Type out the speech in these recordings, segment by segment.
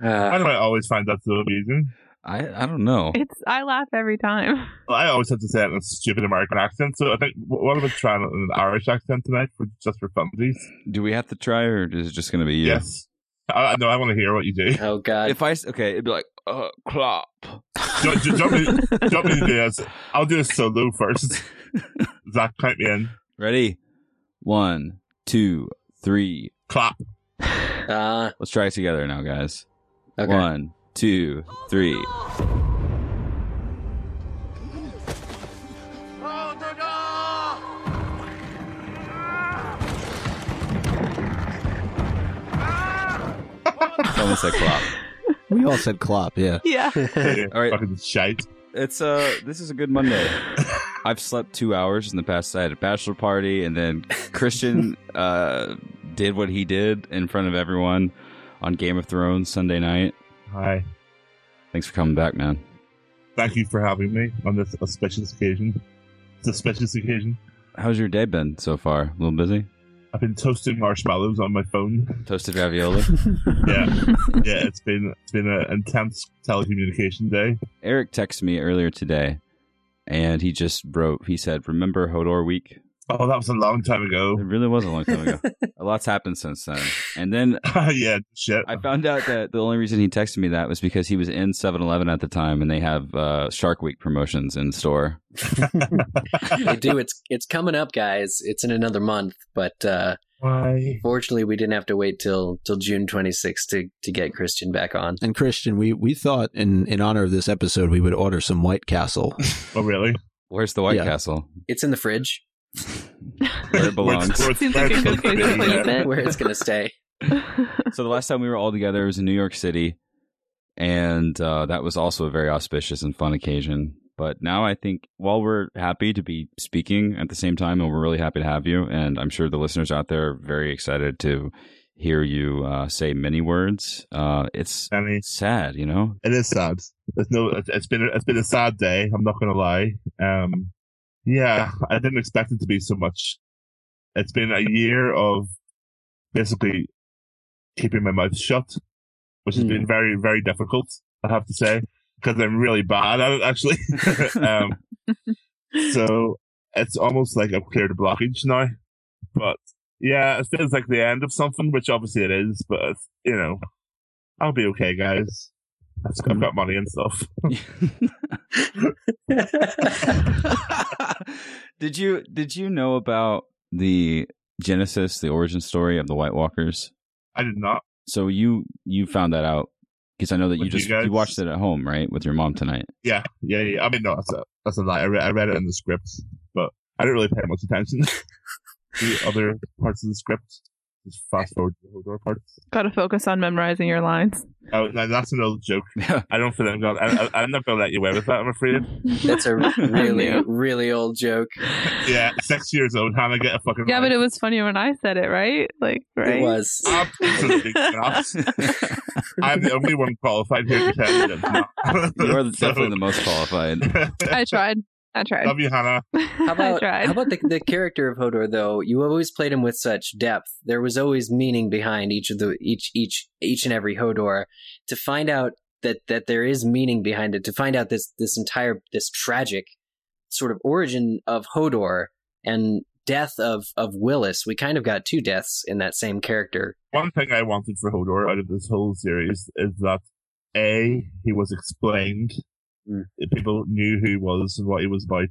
Why Uh, do I always find that so amusing? I I don't know. It's I laugh every time. Well, I always have to say it in a stupid American accent, so I think wh- what about trying it an Irish accent tonight for just for funsies? Do we have to try, or is it just going to be you? Yes. I, I know. I want to hear what you do. oh God. If I s- okay, it'd be like uh, clop. Do, do, do, you me, do me to do this? I'll do a solo first. Zack, count me in. Ready? One, two, three. Clap. Uh, Let's try it together now, guys. Okay. One, two, three. Someone said clop. We all said clop, yeah. yeah. All right. Fucking shite. It's uh, this is a good Monday. I've slept two hours in the past. I had a bachelor party, and then Kristian uh did what he did in front of everyone on Game of Thrones Sunday night. Hi. Thanks for coming back, man. Thank you for having me on this auspicious occasion. Suspicious occasion. How's your day been so far? A little busy? I've been toasting marshmallows on my phone. Toasted ravioli. Yeah, yeah. It's been it's been an intense telecommunication day. Eric texted me earlier today, and he just wrote. He said, "Remember Hodor Week?" Oh, that was a long time ago. It really was a long time ago. a lot's happened since then. And then yeah, shit. I found out that the only reason he texted me that was because he was in 7-Eleven at the time, and they have uh, Shark Week promotions in store. they do. It's it's coming up, guys. It's in another month, but uh, Why? fortunately, we didn't have to wait till till June 26th to to get Kristian back on. And Kristian, we, we thought in, in honor of this episode, we would order some White Castle. Oh, really? Where's the White Yeah. Castle? It's in the fridge Where it belongs. Where it's- Seems like a good place to place it. where it's gonna stay. so the last time we were all together was in New York City, and uh, that was also a very auspicious and fun occasion. But now I think while we're happy to be speaking at the same time, and we're really happy to have you, and I'm sure the listeners out there are very excited to hear you uh, say many words. Uh, it's Danny, sad, you know. it is sad. There's no. It's, it's been a, it's been a sad day. I'm not gonna lie. Um, yeah, I didn't expect it to be so much. It's been a year of basically keeping my mouth shut, which has Hmm. been very very difficult. I have to say because I'm really bad at it actually. um, so it's almost like I've cleared a blockage now. But yeah, it feels like the end of something, which obviously it is. But you know, I'll be okay, guys. I've got money and stuff. did you did you know about the genesis, the origin story of the White Walkers? I did not. So you you found that out because I know that you With you just you, guys? watched it at home, right, with your mom tonight. Yeah, yeah, yeah. I mean, no, that's a that's a lie. I read, I read it in the script, but I didn't really pay much attention to the other parts of the script. Just fast forward to the Hodor parts. Gotta focus on memorizing your lines. Oh, no, that's an old joke. I don't feel I'm gonna. I, I, I'm not gonna let you away with that. I'm afraid. That's a really really old joke. Yeah, six years old. Hannah, get a fucking. Yeah, but it was funny when I said it, right? Like, right? It was. absolutely not. I'm the only one qualified here to tell you that. it's not. you are So- definitely the most qualified. I tried. I tried. Love you, Hannah. How about I tried. how about the the character of Hodor though? You always played him with such depth. There was always meaning behind each of the each each each and every Hodor. To find out that that there is meaning behind it, to find out this this entire this tragic sort of origin of Hodor and death of of Willis. We kind of got two deaths in that same character. One thing I wanted for Hodor out of this whole series is that A, he was explained. Mm. People knew who he was and what he was about.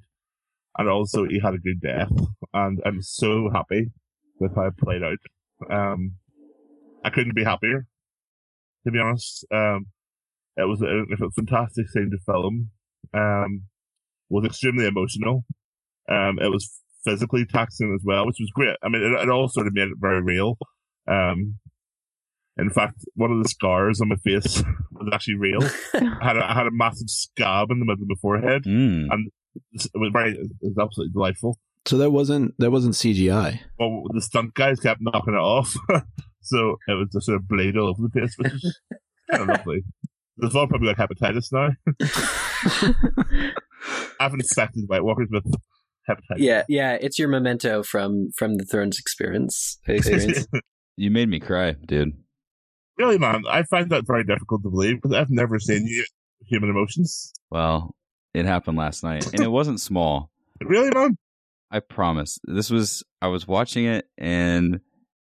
And also he had a good death. And I'm so happy with how it played out. Um, I couldn't be happier, to be honest. Um, it was, a, it was a fantastic scene to film. Um, was extremely emotional. Um, it was physically taxing as well, which was great. I mean, it, it all sort of made it very real. Um, in fact, one of the scars on my face was actually real. I had a, I had a massive scab in the middle of my forehead. Mm. It was very, it was absolutely delightful. So that wasn't that wasn't CGI. Well, the stunt guys kept knocking it off, so it was just sort of blade all over the place, which is kind of lovely. They've all probably got hepatitis now. I haven't infected White Walkers with hepatitis. Yeah, yeah, it's your memento from from the Thrones experience. Experience. You made me cry, dude. Really, man, I find that very difficult to believe because I've never seen human emotions. Well, it happened last night, and it wasn't small. Really, man? I promise. This was I was watching it, and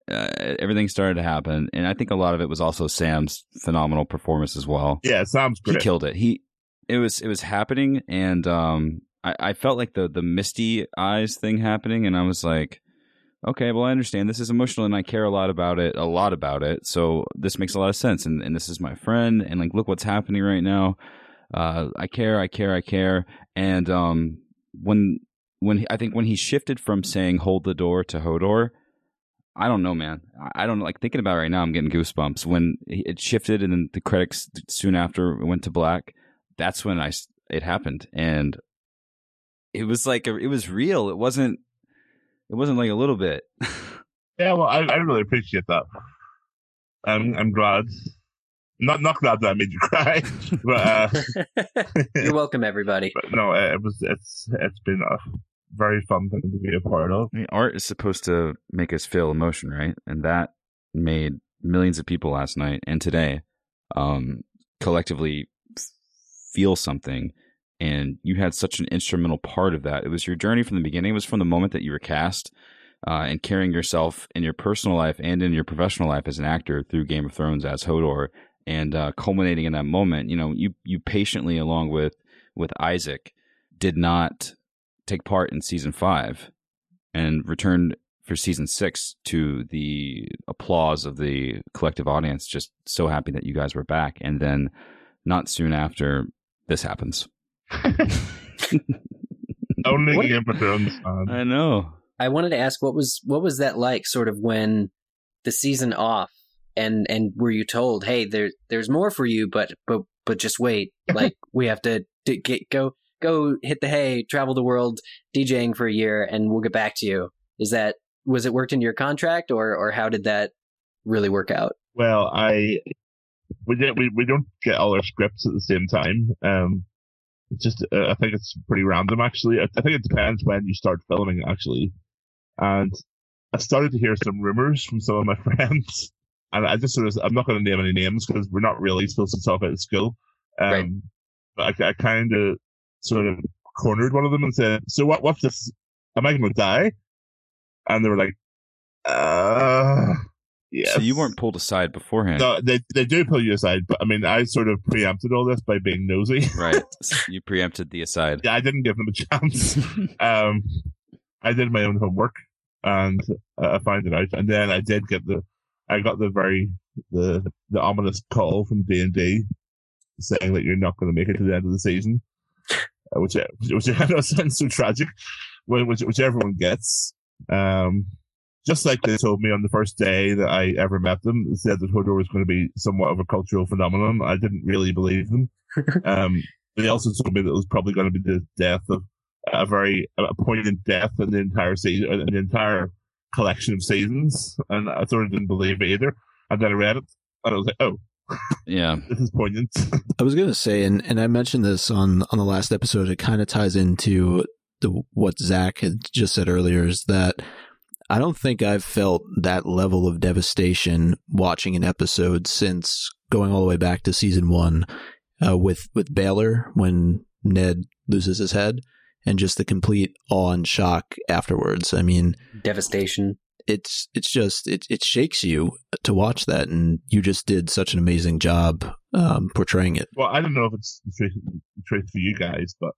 uh, everything started to happen, and I think a lot of it was also Sam's phenomenal performance as well. Yeah, Sam's He great. killed it. He it was it was happening, and um, I, I felt like the the misty eyes thing happening, and I was like, okay, well, I understand this is emotional, and I care a lot about it, a lot about it. So this makes a lot of sense, and and this is my friend, and like, look what's happening right now. Uh, I care, I care, I care, and um, when when he, I think when he shifted from saying hold the door to Hodor. I don't know, man. I- I don't like thinking about it right now. I'm getting goosebumps when it shifted, and then the credits soon after went to black that's when I it happened, and it was like it was real. It wasn't. It wasn't like a little bit. Yeah, well, I, I really appreciate that. I'm I'm glad. Not not glad that I made you cry, but uh, You're welcome, everybody. but no, uh, it was it's it's been a very fun thing to be a part of. I mean, art is supposed to make us feel emotion, right? And that made millions of people last night and today um, collectively feel something. And you had such an instrumental part of that. It was your journey from the beginning. It was from the moment that you were cast uh, and carrying yourself in your personal life and in your professional life as an actor through Game of Thrones as Hodor, and uh, culminating in that moment. You know, you you patiently, along with with Isaac, did not take part in season five and returned for season six to the applause of the collective audience. Just so happy that you guys were back. And then not soon after, this happens. Only What- Game of Thrones. I know. I wanted to ask what was what was that like, sort of when the season off, and and were you told, hey, there there's more for you, but but but just wait, like we have to d- get go go hit the hay, travel the world, DJing for a year, and we'll get back to you. Is that was it worked into your contract, or or how did that really work out? Well, I we did we, we don't get all our scripts at the same time. Um, it's just uh, I think it's pretty random actually. I, I think it depends when you start filming actually. And I started to hear some rumors from some of my friends, and I just sort of I'm not going to name any names because we're not really supposed to talk about the school. Um, Right. but I, I kind of sort of cornered one of them and said, "So what? What's this? Am I going to die?" And they were like, "Uh." Yes. So you weren't pulled aside beforehand. No, they they do pull you aside, but I mean, I sort of preempted all this by being nosy. Right. you preempted the aside. yeah, I didn't give them a chance. um, I did my own homework and uh, I found it out, and then I did get the, I got the very the the ominous call from D and D saying that you're not going to make it to the end of the season, uh, which which I know sounds so tragic, which which everyone gets. Um, just like they told me on the first day that I ever met them, they said that Hodor was going to be somewhat of a cultural phenomenon. I didn't really believe them. um, they also told me that it was probably going to be the death of a very a poignant death in the entire season, in the entire collection of seasons, and I sort of didn't believe it either. And then I read it, and I was like, "Oh, Yeah. this is poignant." I was going to say, and, and I mentioned this on, on the last episode, it kind of ties into the, what Zack had just said earlier is that I don't think I've felt that level of devastation watching an episode since going all the way back to season one uh, with, with Baelor when Ned loses his head and just the complete awe and shock afterwards. I mean, Devastation. it's it's just it it shakes you to watch that, and you just did such an amazing job um, portraying it. well, I don't know if it's the truth, the truth for you guys, but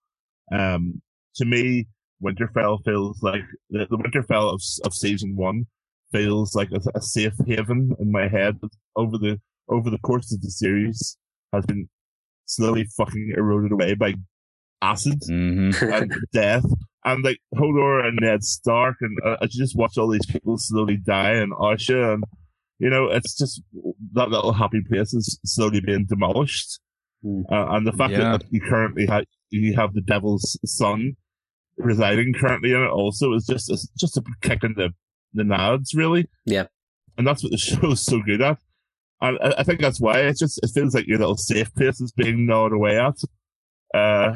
um, to me, Winterfell feels like the, the Winterfell of of season one feels like a, a safe haven in my head. Over the over the course of the series, has been slowly fucking eroded away by acid hmm and death. And like Hodor and Ned Stark, and uh, I just watch all these people slowly die, and Osha, and you know, it's just that little happy place is slowly being demolished. Hmm. Uh, and the fact Yeah. that you currently have you have the Devil's Son residing currently in it also is just is just a kick in the the nads, really. Yeah. and that's what the show's so good at. And I, I think that's why it just it feels like your little safe place is being gnawed away at. Uh,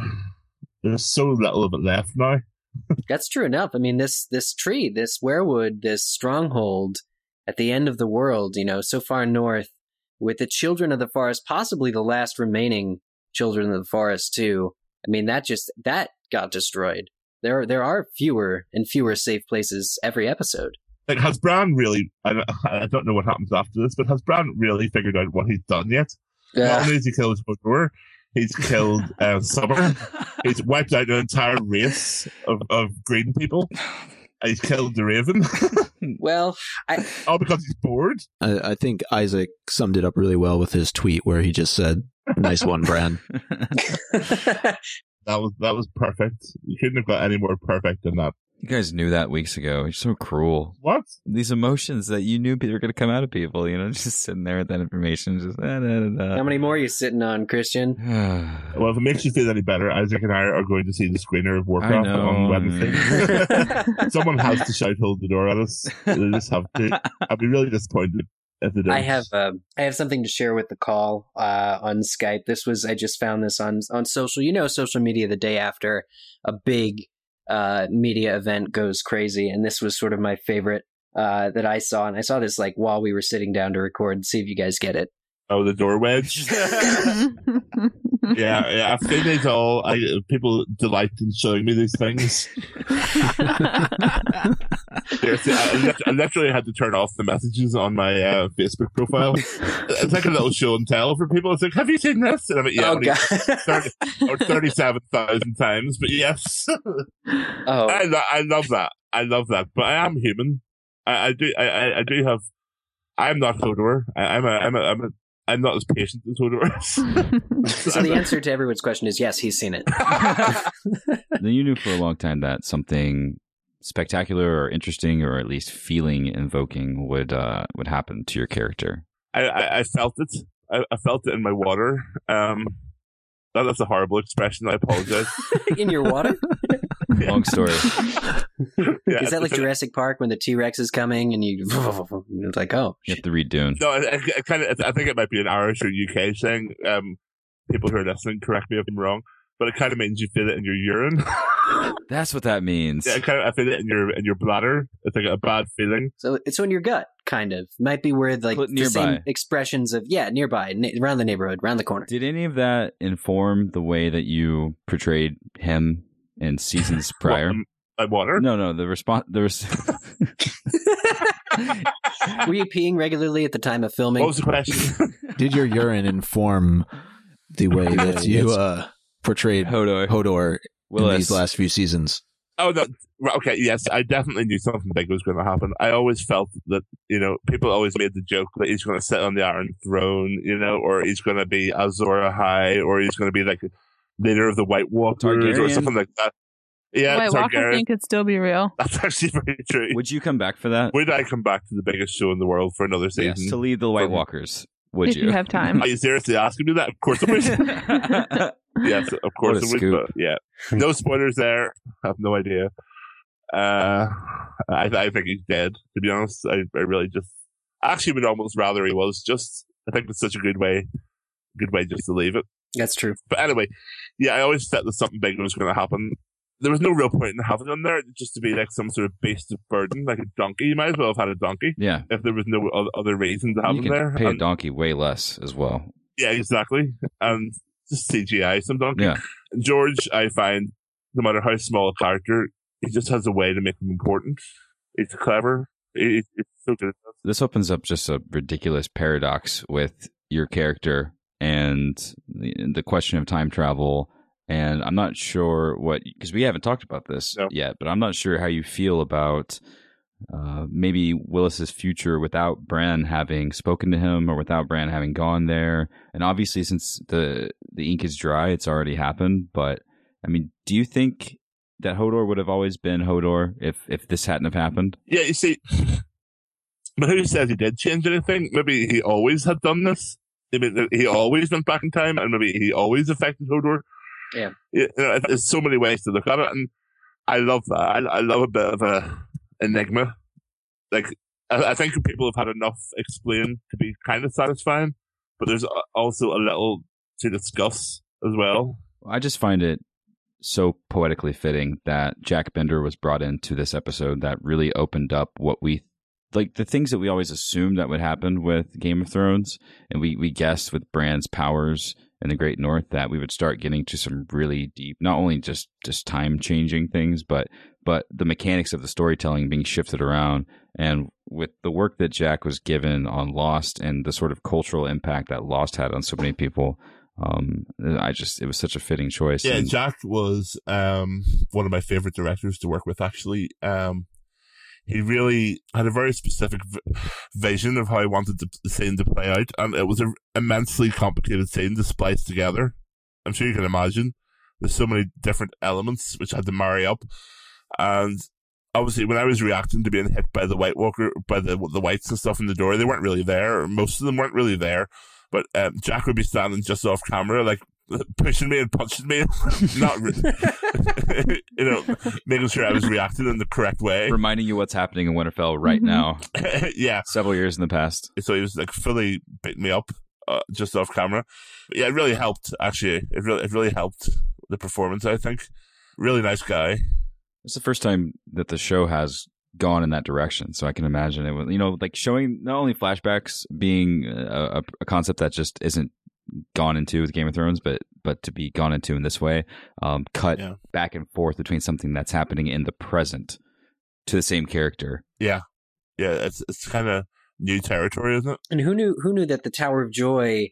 there's so little of it left now. That's true enough. I mean, this this tree, this weirwood, this stronghold at the end of the world, you know, so far north, with the children of the forest, possibly the last remaining children of the forest too. I mean, that just that got destroyed. There, there are fewer and fewer safe places every episode. Like, has Bran really? I, don't- I don't know what happens after this, but has Bran really figured out what he's done yet? Not only has he killed Hodor, he's killed uh, Summer. He's wiped out an entire race of, of green people. And he's killed the Raven, Well, I, all because he's bored. I, I think Isaac summed it up really well with his tweet where he just said, "Nice one, Bran." That was that was perfect. You couldn't have got any more perfect than that. you guys knew that weeks ago. You're so cruel. What? These emotions that you knew were going to come out of people, you know, just sitting there with that information, just da, da, da, how many more are you sitting on, Kristian? Well, if it makes you feel any better, Isaac and I are going to see the screener of Warcraft on Wednesday. Someone has to shout "Hold the door" at us. They just have to. I'd be really disappointed if they don't. I have uh, I have something to share with the call uh, on Skype. This was I just found this on on social. You know, social media the day after a big uh, media event goes crazy, and this was sort of my favorite uh, that I saw. And I saw this like while we were sitting down to record. See if you guys get it. Oh, the door wedge. yeah, yeah. I've seen these all. I, people delight in showing me these things. Seriously, I, I I literally had to turn off the messages on my uh, Facebook profile. It's like a little show and tell for people. It's like, have you seen this? And I'm like, yeah, oh god. 30, or 37,000 times, but yes. oh I, lo- I love that. I love that. But I am human. I, I do, I, I, do have, I'm not Hodor. I, I'm a, I'm a, I'm a, I'm not as patient as Hodor is. so the answer to everyone's question is yes. He's seen it. then you knew for a long time that something spectacular or interesting or at least feeling invoking would uh would happen to your character. I, I, I felt it. I, I felt it in my water. Um, that, that's a horrible expression. I apologize. In your water? Long story. Yeah, Is that like it's- Jurassic Park when the T Rex is coming and you? It's like oh. You have to read Dune. No, I, I, I kind of. I think it might be an Irish or UK thing. Um, people who are listening, correct me if I'm wrong, but it kind of means you feel it in your urine. That's what that means. yeah, kind of. I feel it in your in your bladder. It's like a bad feeling. So it's in your gut, kind of. Might be where like Cl- the same nearby. expressions of yeah, nearby, na- around the neighborhood, around the corner. Did any of that inform the way that you portrayed him in seasons prior? What, water. No, no, the response there was Were you peeing regularly at the time of filming? What was the question? Did your urine inform the way that you uh, portrayed Hodor. Hodor in these last few seasons? Oh no. Okay. Yes, I definitely knew something big was going to happen. I always felt that you know people always made the joke that he's going to sit on the Iron Throne, you know, or he's going to be Azor Ahai, or he's going to be like leader of the White Walkers, or something like that. Yeah, White Walker Targaryen. thing could still be real. That's actually very true. Would you come back for that? Would I come back to the biggest show in the world for another Yes, season? to lead the White From- Walkers. Would if you have time. Are you seriously asking me that? Of course I would. yes, of course What a I would. scoop. But yeah, no spoilers there. I have no idea. Uh, I, I think he's dead. To be honest, I, I really just I actually would almost rather he was. Just I think it's such a good way, good way just to leave it. That's true. But anyway, yeah, I always thought that something big was going to happen. There was no real point in having him there just to be like some sort of beast of burden, like a donkey. You might as well have had a donkey yeah. if there was no other reason to have You him can there. pay a donkey way less as well. yeah, exactly. And just CGI some donkey. Yeah. George, I find, no matter how small a character, he just has a way to make him important. It's clever. It, it's so good. This opens up just a ridiculous paradox with your character and the, the question of time travel. And I'm not sure what, because we haven't talked about this No. yet, but I'm not sure how you feel about uh, maybe Willis's future without Bran having spoken to him or without Bran having gone there. And obviously, since the the ink is dry, it's already happened. But I mean, do you think that Hodor would have always been Hodor if if this hadn't have happened? Yeah, you see, but who says he did change anything? Maybe he always had done this. Maybe he always went back in time, and maybe he always affected Hodor. Yeah. You know, there's so many ways to look at it, and I love that. I, I love a bit of a enigma. Like, I, I think people have had enough explained to be kind of satisfying, but there's also a little to discuss as well. I just find it so poetically fitting that Jack Bender was brought into this episode that really opened up what we like the things that we always assumed that would happen with Game of Thrones, and we we guessed with Bran's powers in the Great North that we would start getting to some really deep, not only just just time changing things, but but the mechanics of the storytelling being shifted around. And with the work that Jack was given on Lost and the sort of cultural impact that Lost had on so many people, um, I just it was such a fitting choice. Yeah, And- Jack was um, one of my favorite directors to work with. Actually, um, he really had a very specific v- vision of how he wanted the, scene to play out, and it was an immensely complicated scene to splice together. I'm sure you can imagine. There's so many different elements which had to marry up, and obviously, when I was reacting to being hit by the White Walker, by the the whites and stuff in the door, they weren't really there. Most of them weren't really there. But um, Jack would be standing just off camera, like pushing me and punching me, not re- you know, making sure I was reacting in the correct way. reminding you what's happening in Winterfell right Mhm. now, yeah, several years in the past. so he was like fully beating me up uh, just off camera. But yeah, it really helped. Actually, it really it really helped the performance. I think really nice guy. It's the first time that the show has gone in that direction, so I can imagine it. Was, you know, like showing not only flashbacks being a, a, a concept that just isn't gone into with Game of Thrones, but but to be gone into in this way, um, cut Yeah. back and forth between something that's happening in the present to the same character. Yeah, yeah, it's it's kind of new territory, isn't it? And who knew who knew that the Tower of Joy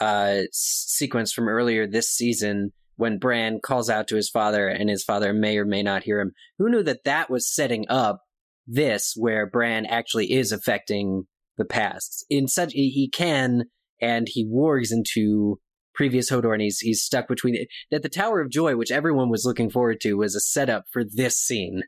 uh, sequence from earlier this season, when Bran calls out to his father and his father may or may not hear him, who knew that that was setting up this, where Bran actually is affecting the past in such he, he can and he wargs into previous Hodor and he's he's stuck between it. That the Tower of Joy, which everyone was looking forward to, was a setup for this scene.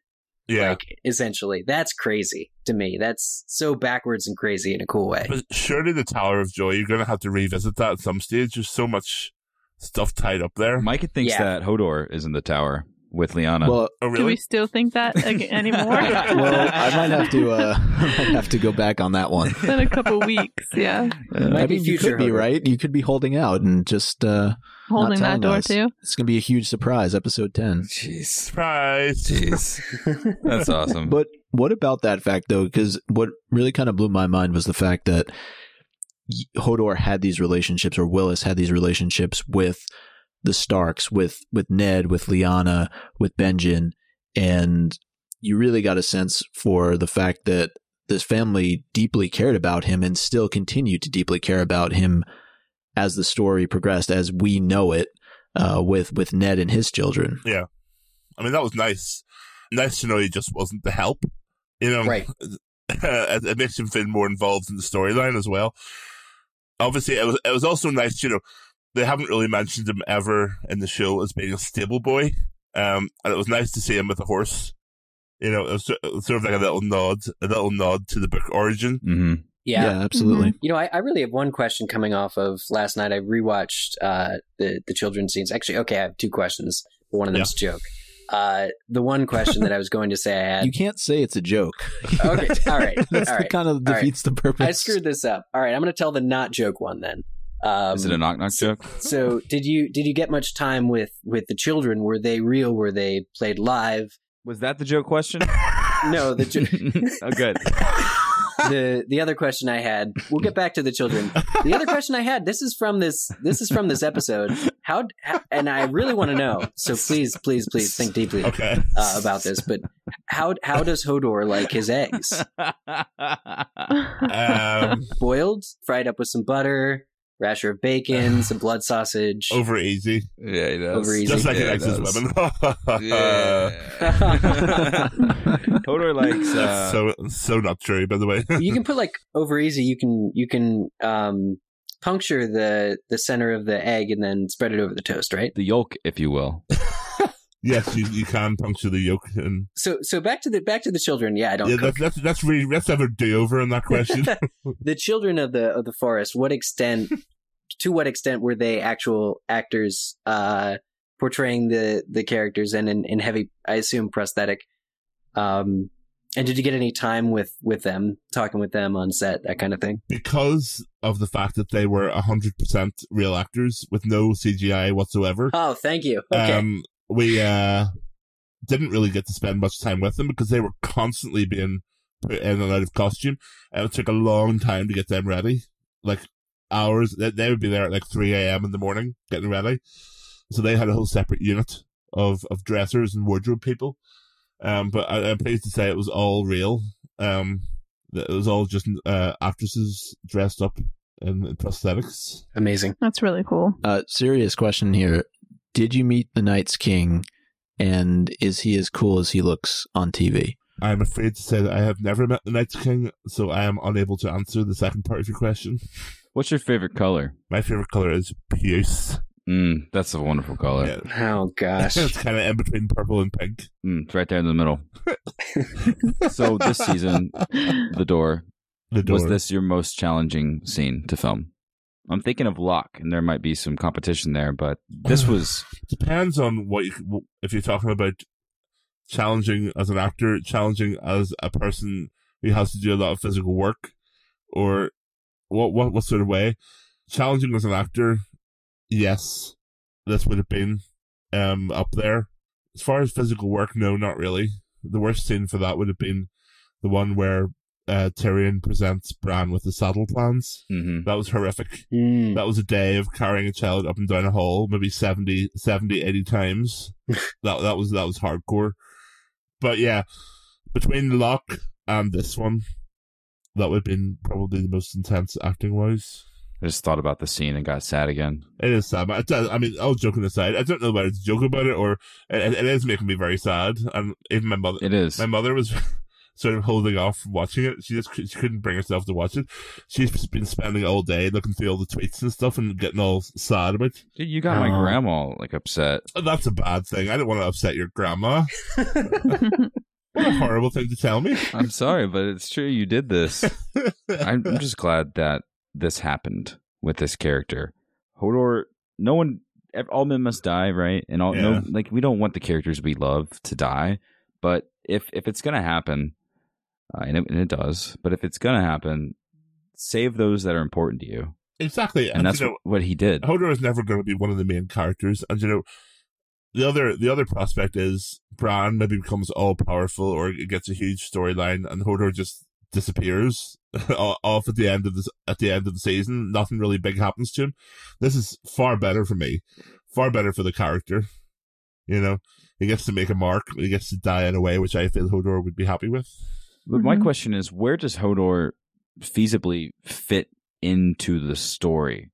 Yeah, Like essentially, that's crazy to me. That's so backwards and crazy in a cool way. but surely the Tower of Joy, you're gonna have to revisit that at some stage. There's so much stuff tied up there. Micah thinks Yeah. that Hodor is in the tower with Lyanna. Well, oh, Do we still think that anymore? well, I might have to uh, I might have to go back on that one. It's been a couple weeks, yeah. Uh, I mean, you future could be right. You could be holding out and just uh, Holding telling that door us. too. it's going to be a huge surprise. Episode ten. Jeez, Surprise! jeez, that's awesome. But what about that fact, though? Because what really kind of blew my mind was the fact that Hodor had these relationships, or Willis had these relationships with the Starks, with with Ned, with Lyanna, with Benjen, and you really got a sense for the fact that this family deeply cared about him and still continue to deeply care about him as the story progressed, as we know it, uh, with with Ned and his children. Yeah, I mean, that was nice. Nice to know he just wasn't the help. You know, Right. it, it makes him feel more involved in the storyline as well. Obviously, it was it was also nice. You know, they haven't really mentioned him ever in the show as being a stable boy, um, and it was nice to see him with a horse. You know, it was, it was sort of like a little nod, a little nod to the book origin. hmm yeah. absolutely. You know, I, I really have one question coming off of last night. I rewatched uh, the the children's scenes. Actually, okay, I have two questions. One of them's a joke. Uh, the one question that I was going to say I had. You can't say it's a joke. Okay, all right, That's all the right, kind of all right. defeats the purpose. I screwed this up. All right, I'm going to tell the not joke one then. Um, Is it a knock knock joke? so did you did you get much time with with the children? Were they real? Were they played live? Was that the joke question? No, the jo- oh, good. the the other question I had. We'll get back to the children. The other question I had. This is from this. This is from this episode. How, how and I really want to know. So please, please, please think deeply Okay. uh, about this. But how how does Hodor like his eggs? Um, Boiled, fried up with some butter, rasher of bacon, some blood sausage. over easy, yeah, he does. Over easy. just like he Yeah, likes his does. women. Yeah. Hodor likes. Uh, That's so so not true, by the way. you can put like over easy. You can you can um, puncture the the center of the egg and then spread it over the toast, right? the yolk, if you will. yes, you, you can puncture the yolk, and So so back to the back to the children. Yeah, I don't yeah, cook. that's that's that's really let's have a do over on that question. the children of the of the forest. What extent? To what extent were they actual actors uh, portraying the the characters and in, in heavy? I assume prosthetic. Um, and did you get any time with with them, talking with them on set, that kind of thing? because of the fact that they were hundred percent real actors with no CGI whatsoever. Oh, thank you. Okay. Um, we uh didn't really get to spend much time with them because they were constantly being put in and out of costume, and it took a long time to get them ready. Like hours, they, they would be there at like three a.m. in the morning getting ready. So they had a whole separate unit of of dressers and wardrobe people. Um, but I, I'm pleased to say it was all real. Um, it was all just uh, actresses dressed up in, in prosthetics. Amazing. That's really cool. Uh, serious question here. Did you meet the Night's King, and is he as cool as he looks on TV? I'm afraid to say that I have never met the Night's King, so I am unable to answer the second part of your question. What's your favorite color? My favorite color is puce. Mm, that's a wonderful color. Yeah. Oh gosh. it's kind of in between purple and pink. Mm, it's right there in the middle. so this season, The Door, The door. was this your most challenging scene to film? I'm thinking of Locke, and there might be some competition there, but this was depends on what you if you're talking about challenging as an actor, challenging as a person who has to do a lot of physical work, or what what what sort of way. Challenging as an actor, yes, this would have been um up there. As far as physical work, no, not really. The worst scene for that would have been the one where uh, Tyrion presents Bran with the saddle plans. mhm. That was horrific. Mm. That was a day of carrying a child up and down a hall, maybe 70, 70 80 times. that that was that was hardcore. But yeah, between Locke and this one, that would have been probably the most intense acting wise. I just thought about the scene and got sad again. It is sad. but it does- I mean, all joking aside, I don't know whether to joke about it or it, it is making me very sad. And even my mother, It is. my mother was sort of holding off from watching it. She just she couldn't bring herself to watch it. She's been spending all day looking through all the tweets and stuff and getting all sad about. it. Dude, you got my Oh. grandma like upset. Oh, That's a bad thing. I don't want to upset your grandma. What a horrible thing to tell me. I'm sorry, but it's true. You did this. I'm, I'm just glad that this happened with this character. Hodor, no one, all men must die, right? And all, Yeah. no, like we don't want the characters we love to die, but if if it's gonna happen, uh, and, it, and it does, but if it's gonna happen, save those that are important to you, exactly. and that's you know, what, what he did. Hodor is never going to be one of the main characters. And you know, the other the other prospect is Bran maybe becomes all powerful or it gets a huge storyline, and Hodor just disappears off at the end of this at the end of the season. Nothing really big happens to him. This is far better for me, far better for the character. You know, he gets to make a mark. He gets to die in a way which I feel Hodor would be happy with. But my Mhm. question is, where does Hodor feasibly fit into the story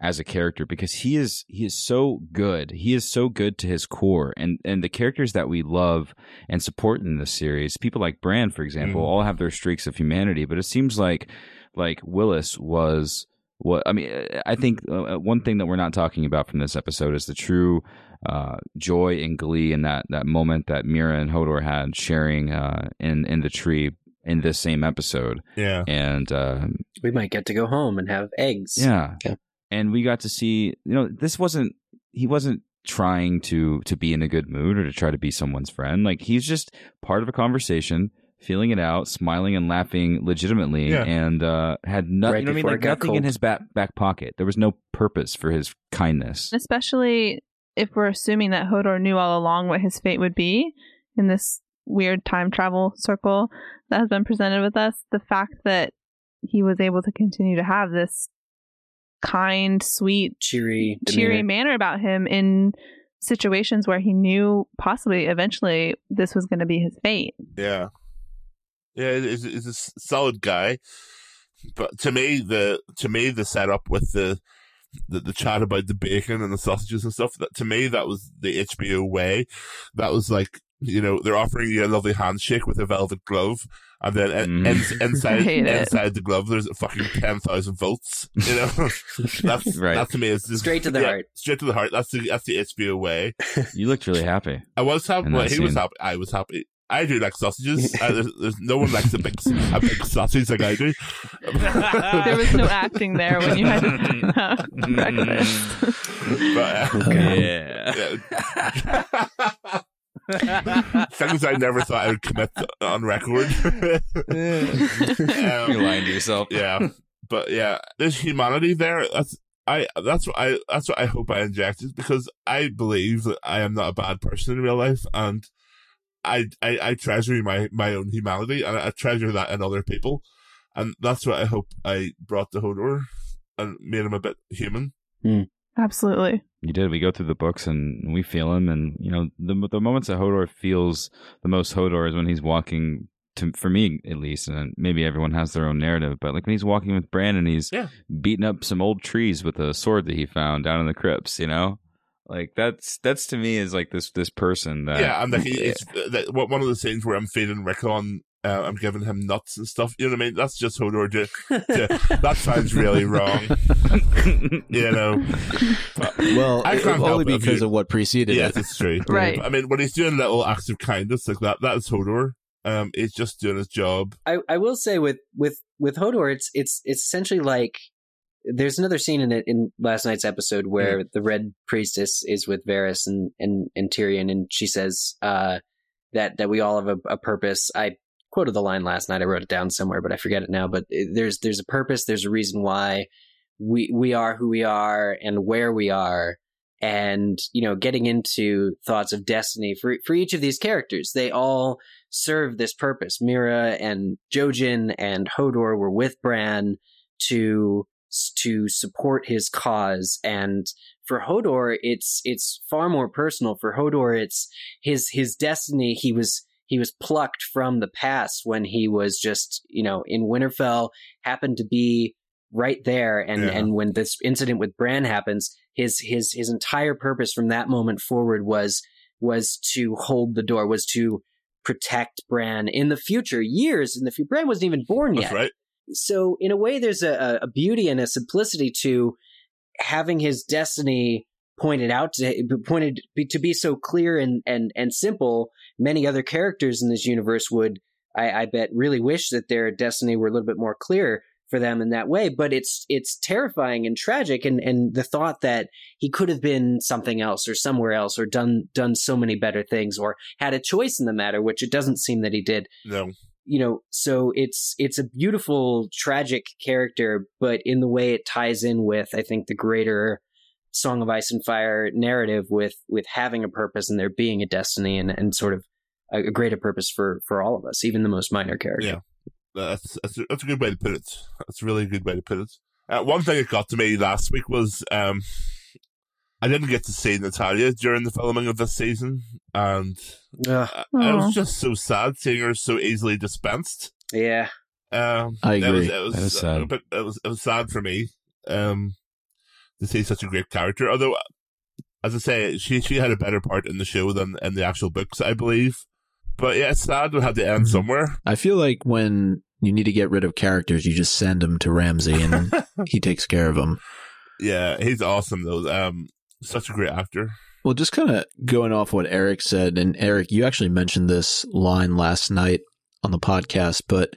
as a character? Because he is he is so good. He is so good to his core, and and the characters that we love and support in this series, people like Bran, for example, Mm. all have their streaks of humanity. But it seems like like Willis was. What I mean, I think uh, one thing that we're not talking about from this episode is the true uh, joy and glee in that that moment that Meera and Hodor had sharing uh, in in the tree in this same episode, Yeah, and uh, we might get to go home and have eggs. yeah, Okay. and we got to see. You know, this wasn't he wasn't trying to to be in a good mood or to try to be someone's friend. Like he's just part of a conversation. Feeling it out, smiling and laughing legitimately, Yeah. and uh, had nothing. Right you know what I mean? before Like it got nothing in his back back pocket. There was no purpose for his kindness. Especially if we're assuming that Hodor knew all along what his fate would be in this weird time travel circle that has been presented with us. The fact that he was able to continue to have this kind, sweet, Cheery, cheery demeanor. manner about him in situations where he knew possibly eventually this was going to be his fate. Yeah, yeah, he's, he's a s- solid guy. But to me, the to me the setup with the, the the chat about the bacon and the sausages and stuff that to me that was the HBO way. That was like you know they're offering you a lovely handshake with a velvet glove, and then Mm. in- inside I hate it. inside the glove there's a fucking ten thousand volts. You know, that's Right. that to me is just, Straight to the yeah, heart. Straight to the heart. That's the that's the HBO way. You looked really happy. I was happy. Well, that he was happy. I was happy. I do like sausages. uh, there's, there's no one likes a big a big sausage like I do. there was no acting there when you had to have breakfast. But, uh, Yeah. yeah. Things I never thought I would commit on record. You're um, lying to yourself. yeah, but yeah, there's humanity there. That's I. That's what I. That's what I hope I injected because I believe that I am not a bad person in real life, and I, I, I treasure my, my own humanity and I treasure that in other people. And that's what I hope I brought to Hodor and made him a bit human. Hmm. Absolutely. You did. We go through the books and we feel him, and you know the the moments that Hodor feels the most Hodor is when he's walking. To, for me, at least, and maybe everyone has their own narrative, but like when he's walking with Bran and he's Yeah. beating up some old trees with a sword that he found down in the crypts, you know, like that's that's to me is like this this person that yeah, and like he, it's that, one of the scenes where I'm feeding Rickon, uh, I'm giving him nuts and stuff. You know what I mean? That's just Hodor. Ju- that sounds really wrong. You know? But- Well, I can't only it because you- of what preceded yes, it. it's true. Right. I mean, when he's doing little acts of kindness like that, that is Hodor. Um, he's just doing his job. I, I will say with with with Hodor, it's it's it's essentially like there's another scene in it in last night's episode where the Red Priestess is with Varys and and, and Tyrion, and she says uh, that that we all have a, a purpose. I quoted the line last night. I wrote it down somewhere, but I forget it now. But it- there's there's a purpose. There's a reason why we we are who we are and where we are. And you know, getting into thoughts of destiny for for each of these characters, they all serve this purpose. Meera and Jojen and Hodor were with Bran to to support his cause. And for Hodor it's it's far more personal. For Hodor it's his his destiny. He was he was plucked from the past when he was just you know in Winterfell happened to be right there. And Yeah. and when this incident with Bran happens his his his entire purpose from that moment forward was was to hold the door was to protect Bran in the future years in the future Bran wasn't even born That's yet. right. So in a way there's a, a beauty and a simplicity to having his destiny pointed out to pointed to be so clear and and and simple many other characters in this universe would i i bet really wish that their destiny were a little bit more clear for them in that way but it's it's terrifying and tragic and and the thought that he could have been something else or somewhere else or done done so many better things or had a choice in the matter which it doesn't seem that he did No. You know so it's it's a beautiful tragic character but in the way it ties in with i think the greater song of ice and fire narrative with with having a purpose and there being a destiny and and sort of a, a greater purpose for for all of us even the most minor character Yeah. That's, that's, a, that's a good way to put it. That's really a really good way to put it. Uh, one thing that got to me last week was um, I didn't get to see Natalia during the filming of this season, and Ugh, I, I was just so sad seeing her so easily dispensed. yeah Um, I It was, agree. it was, That is sad. but it was it was sad for me um, to see such a great character. Although, as I say, she she had a better part in the show than in the actual books, I believe. But yeah, it's sad we had to end Mhm. somewhere. I feel like when you need to get rid of characters, you just send them to Ramsay and he takes care of them. yeah, he's awesome though. Um, such a great actor. Well, just kind of going off what Eric said, and Eric, you actually mentioned this line last night on the podcast, but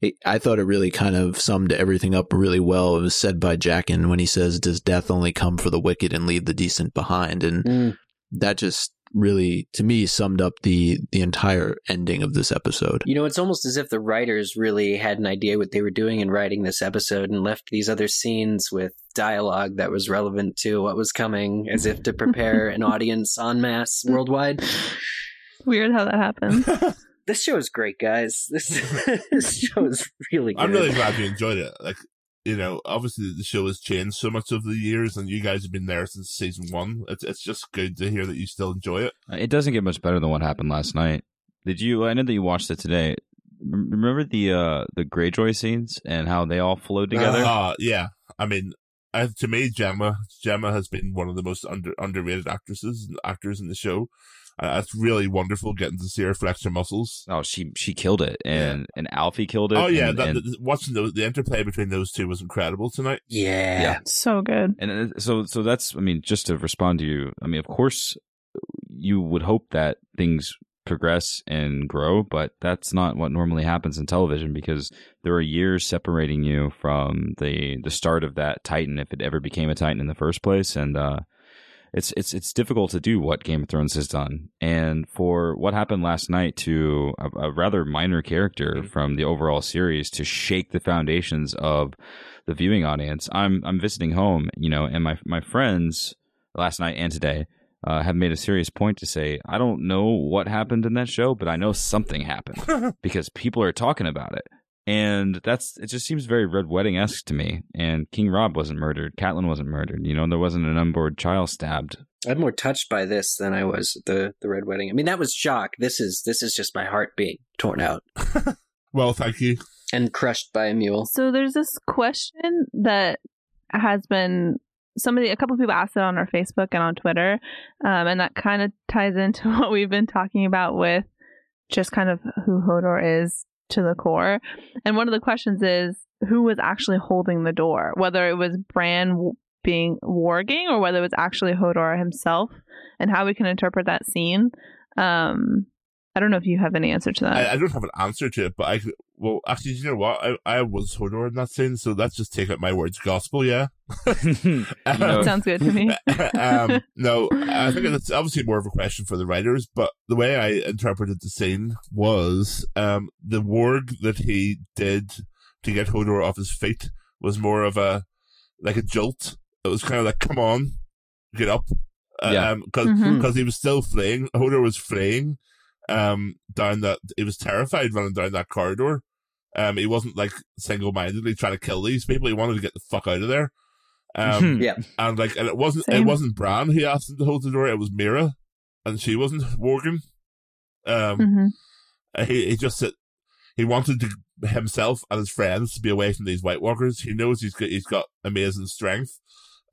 it, I thought it really kind of summed everything up really well. It was said by Jaqen when he says, "Does death only come for the wicked and leave the decent behind?" And Mm. that just really, to me, summed up the the entire ending of this episode. you know it's almost as if the writers really had an idea what they were doing in writing this episode and left these other scenes with dialogue that was relevant to what was coming as if to prepare an audience en masse worldwide Weird how that happened. this show is great, guys. This this show is really good. I'm really glad you enjoyed it. Like, you know, obviously the show has changed so much over the years, and you guys have been there since season one. It's it's just good to hear that you still enjoy it. Uh, It doesn't get much better than what happened last night. Did you? I know that you watched it today. Remember the uh the Greyjoy scenes and how they all flowed together? Uh, yeah, I mean, uh, to me, Gemma Gemma has been one of the most under underrated actresses and actors in the show. Uh, it's really wonderful getting to see her flex her muscles. oh, she she killed it, and and Alfie killed it. Oh yeah, and, that, and, the- watching the, the interplay between those two was incredible tonight. yeah. Yeah. so good. and uh, so so that's I mean just to respond to you. I mean, of course, you would hope that things progress and grow, but that's not what normally happens in television because there are years separating you from the the start of that Titan if it ever became a Titan in the first place, and uh, it's it's it's difficult to do what Game of Thrones has done, and for what happened last night to a, a rather minor character Mhm. from the overall series to shake the foundations of the viewing audience. I'm I'm visiting home, you know, and my my friends last night and today uh, have made a serious point to say, I don't know what happened in that show, but I know something happened because people are talking about it. And that's it. Just seems very Red Wedding esque to me. And King Robb wasn't murdered. Catelyn wasn't murdered. You know, there wasn't an unborn child stabbed. I'm more touched by this than I was the the Red Wedding. I mean, that was shock. This is this is just my heart being torn out well, thank you. and crushed by a mule. So there's this question that has been somebody, a couple people asked it on our Facebook and on Twitter, um, and that kind of ties into what we've been talking about with just kind of who Hodor is to the core. And one of the questions is who was actually holding the door, whether it was Bran being warging or whether it was actually Hodor himself, and how we can interpret that scene. Um, I don't know if you have any answer to that. I, I don't have an answer to it, but I well, actually, you know what? I, I was Hodor in that scene, so let's just take out my words gospel, yeah? You know, Sounds good to me. um, no, I think it's obviously more of a question for the writers, but the way I interpreted the scene was um, the warg that he did to get Hodor off his feet was more of a like a jolt. It was kind of like, come on, get up. Yeah. Because Mhm. he was still fleeing. Hodor was fleeing um, down that. He was terrified running down that corridor. Um, he wasn't like single mindedly trying to kill these people. He wanted to get the fuck out of there. Um, Yeah. and like, and it wasn't it wasn't Bran who asked him to hold the door. It was Meera, and she wasn't working. Um, hmm he he just said he wanted to himself and his friends to be away from these White Walkers. He knows he's got he's got amazing strength.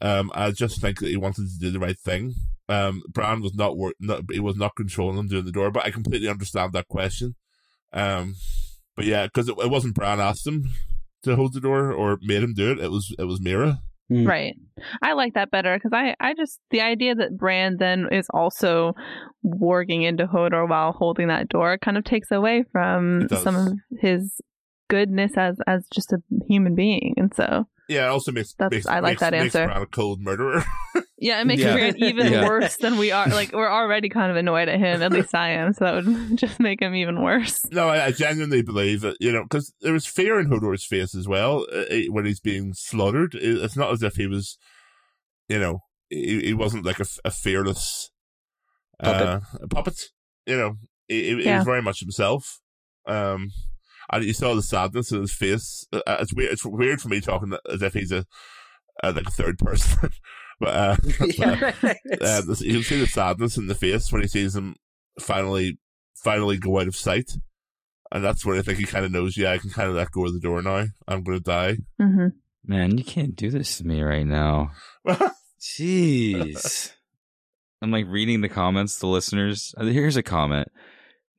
Um, I just think that he wanted to do the right thing. Um, Bran was not work, not he was not controlling him doing the door, but I completely understand that question. Um, but yeah, because it, it wasn't Bran asked him to hold the door or made him do it. It was it was Meera. Mm. Right. I like that better because I, I just, the idea that Bran then is also warging into Hodor while holding that door kind of takes away from some of his goodness as, as just a human being. And so, Yeah, it also makes, That's- makes I like makes, that makes answer. Bran a cold murderer. yeah, it makes Yeah. Bran even Yeah. worse than we are. Like, we're already kind of annoyed at him. At least I am. So that would just make him even worse. No, I, I genuinely believe that, you know, because there was fear in Hodor's face as well uh, eh, when he's being slaughtered. It's not as if he was, you know, he, he wasn't like a, a fearless uh, puppet. You know, he, he- he Yeah. was very much himself. Um, and you saw the sadness in his face. Uh, It's weird. It's weird for me talking as if he's a, uh like a third person, but uh, yeah, right. uh, you can see the sadness in the face when he sees him finally, finally go out of sight. And that's when I think he kind of knows, yeah, I can kind of let go of the door now. I'm going to die. hmm Man, you can't do this to me right now. Jeez. I'm like reading the comments, the listeners. Uh, Here's a comment.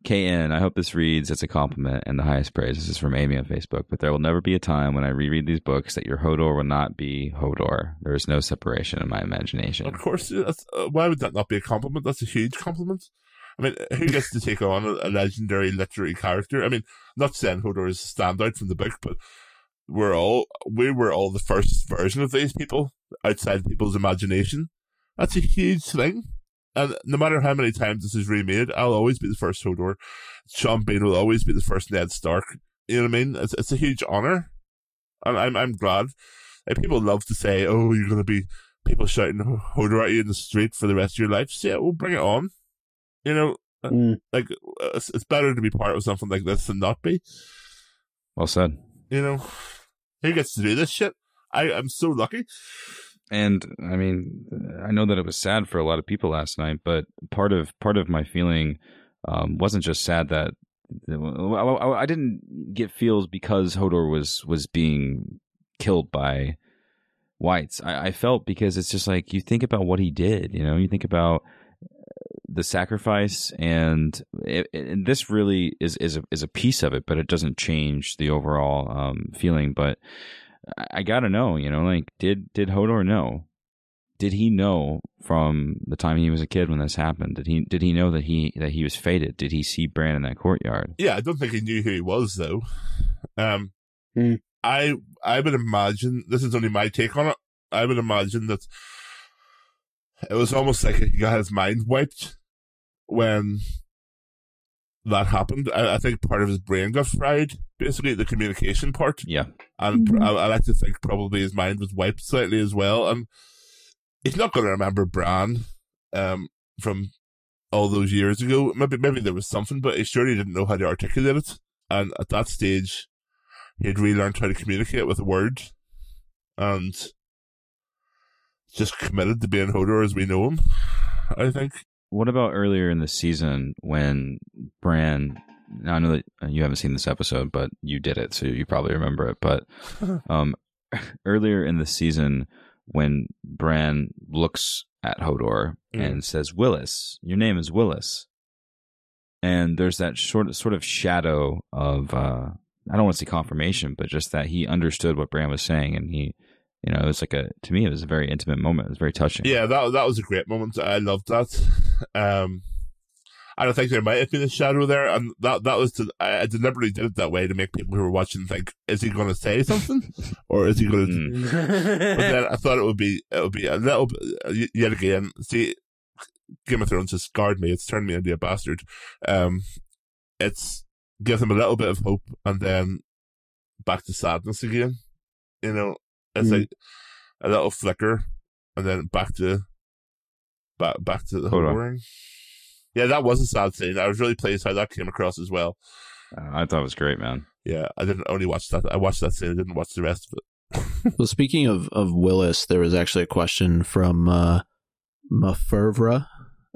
KN, I hope this reads as a compliment and the highest praise. This is from Amy on Facebook. But there will never be a time when I reread these books that your Hodor will not be Hodor. There is no separation in my imagination. of course, uh, why would that not be a compliment? That's a huge compliment. I mean, who gets to take on a, a legendary literary character? I mean, not saying Hodor is a standout from the book, but we're all, we were all the first version of these people outside people's imagination. That's a huge thing. And no matter how many times this is remade, I'll always be the first Hodor. Sean Bean will always be the first Ned Stark. You know what I mean? It's, it's a huge honor. And I'm, I'm glad. Like, people love to say, oh, you're going to be people shouting Hodor at you in the street for the rest of your life. So yeah, we'll bring it on. You know, Mm. like, it's, it's better to be part of something like this than not be. Well said. You know, who gets to do this shit? I, I'm so lucky. And I mean, I know that it was sad for a lot of people last night, but part of part of my feeling um, wasn't just sad that I, didn't get feels because Hodor was was being killed by whites. I, I felt because it's just like you think about what he did. You know, you think about the sacrifice, and it, and this really is is a, is a piece of it, but it doesn't change the overall um, feeling. But I, I gotta know, you know, like did did Hodor know? Did he know from the time he was a kid when this happened? Did he did he know that he that he was fated? Did he see Bran in that courtyard? Yeah, I don't think he knew who he was though. Um, Hmm. I I would imagine this is only my take on it. I would imagine that it was almost like he got his mind wiped when that happened. I, I think part of his brain got fried, basically the communication part, Yeah, and Mhm. I, I like to think probably his mind was wiped slightly as well. And he's not going to remember Bran. Um, from all those years ago. Maybe maybe there was something, but he surely didn't know how to articulate it. And at that stage, he'd relearned how to communicate with words, and just committed to being Hodor as we know him. I think. What about earlier in the season when Bran? Now I know that you haven't seen this episode, but you did it, so you probably remember it. But um, earlier in the season, when Bran looks at Hodor Mm. and says, "Willis, your name is Willis," and there's that sort of sort of shadow of uh, I don't want to say confirmation, but just that he understood what Bran was saying, and he, you know, it was like a to me it was a very intimate moment. It was very touching. Yeah, that that was a great moment. I loved that. Um, I don't think there might have been a shadow there, and that that was to, I, I deliberately did it that way to make people who were watching think, is he going to say something, or is he going to? Mm. But then I thought it would be it would be a little bit yet again. See, Game of Thrones has scarred me. It's turned me into a bastard. Um, it's give them a little bit of hope, and then back to sadness again. You know, it's Mm. like a little flicker, and then back to back back to the Hold on. Yeah, that was a sad scene. I was really pleased how that came across as well. Uh, I thought it was great, man. Yeah, I didn't only watch that. I watched that scene. I didn't watch the rest of it. Well, speaking of, of Willis, there was actually a question from uh, Mafurvra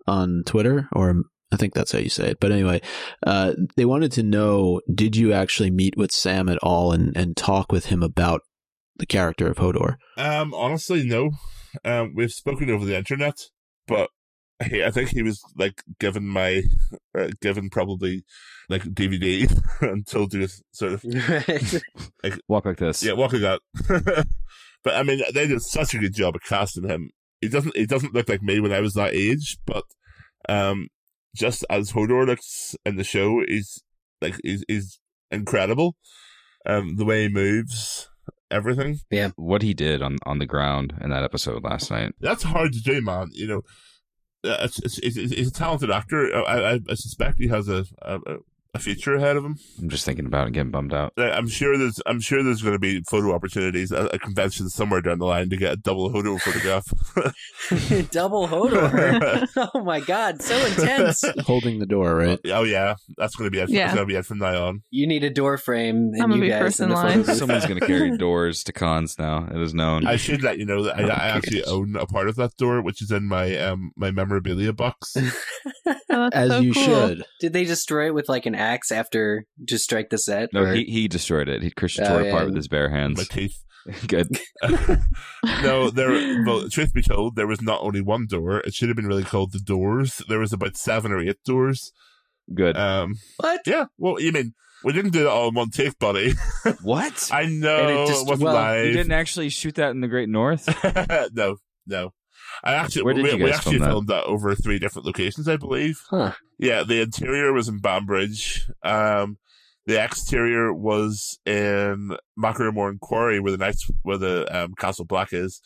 on Twitter, or I think that's how you say it. But anyway, uh, they wanted to know did you actually meet with Sam at all and, and talk with him about the character of Hodor? Um, honestly, no. Um, we've spoken over the internet, but he, I think he was like given my, uh, given probably like DVD and told to sort of Walk like this. yeah, walk like that. but I mean, they did such a good job of casting him. He doesn't, he doesn't look like me when I was that age, but um, just as Hodor looks in the show, he's like he's, he's incredible. Um, the way he moves, everything. Yeah. What he did on on the ground in that episode last night. That's hard to do, man. You know, uh, it's, it's, it's, he's a talented actor. I, I, I suspect he has a, a a future ahead of him. I'm just thinking about it, getting bummed out. Uh, I'm sure there's I'm sure there's going to be photo opportunities at a convention somewhere down the line to get a double Hodor photograph. Double Hodor. oh my god, so intense. Holding the door, right? oh yeah, that's going to be it. Yeah. That's going to be it from now on. You need a door frame, and I'm gonna you be guys first in line. Someone's going to carry doors to cons now. It is known. I should let you know that I, I actually own a part of that door, which is in my um my memorabilia box. Oh, As so you cool. should. Did they destroy it with like an axe after just strike the set? no, Or- he, he destroyed it. He Kristian Oh, tore it yeah. apart with his bare hands. my teeth. Good. no, there. Well, truth be told, there was not only one door. It should have been really called the doors. There was about seven or eight doors. Good. Um, what? yeah. Well, you mean we didn't do it all in one take, buddy? what? I know And it it, wasn't well, live. You didn't actually shoot that in the Great North? no, no. I actually, Where did we, you we actually film that? filmed that over three different locations, I believe. Huh. Yeah, the interior was in Banbridge. Um, the exterior was in Magheramorne Quarry, where the nights where the um, Castle Black is,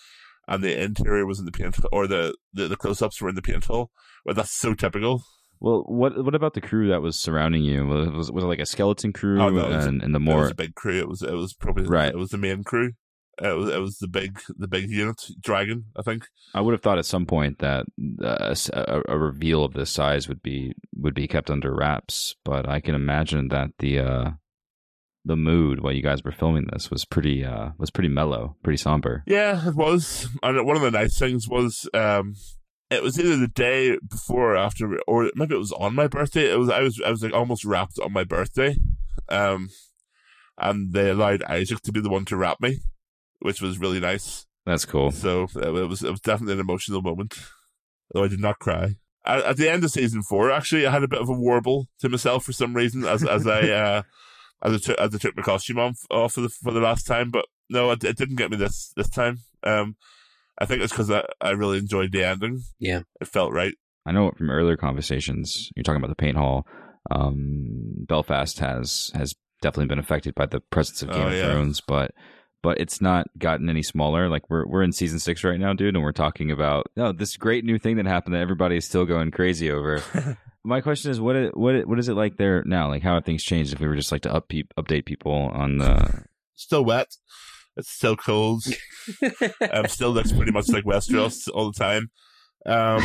and the interior was in the paint or the the, the close ups were in the paint hall. Well, that's so typical. Well, what what about the crew that was surrounding you? Was was, was it like a skeleton crew Oh, no, was a- and, and the It was more a big crew. It was it was probably Right. It was the main crew. It was it was the big the big unit dragon. I think. I would have thought at some point that uh, a, a reveal of this size would be would be kept under wraps, but I can imagine that the uh, the mood while you guys were filming this was pretty uh, was pretty mellow, pretty somber. Yeah, it was. And one of the nice things was, um, it was either the day before or after, or maybe it was on my birthday. It was I was I was like almost wrapped on my birthday, um, and they allowed Isaac to be the one to wrap me, which was really nice. That's cool. So it was it was definitely an emotional moment, though I did not cry. At, at the end of season four, actually, I had a bit of a warble to myself for some reason as as I uh, as I took as I took my costume off, off for the for the last time. But no, it, it didn't get me this this time. Um, I think it's because I, I really enjoyed the ending. Yeah. it felt right. I know from earlier conversations, you're talking about the paint hall. Um, Belfast has has definitely been affected by the presence of Game Oh, of yeah. Thrones, but but it's not gotten any smaller. Like we're we're in season six right now, dude, and we're talking about no this great new thing that happened that everybody is still going crazy over. My question is, what it, what it, what is it like there now? Like how have things changed? If we were just like to up peop update people on the Still wet. It's still cold. um, still looks pretty much like Westeros all the time. Um,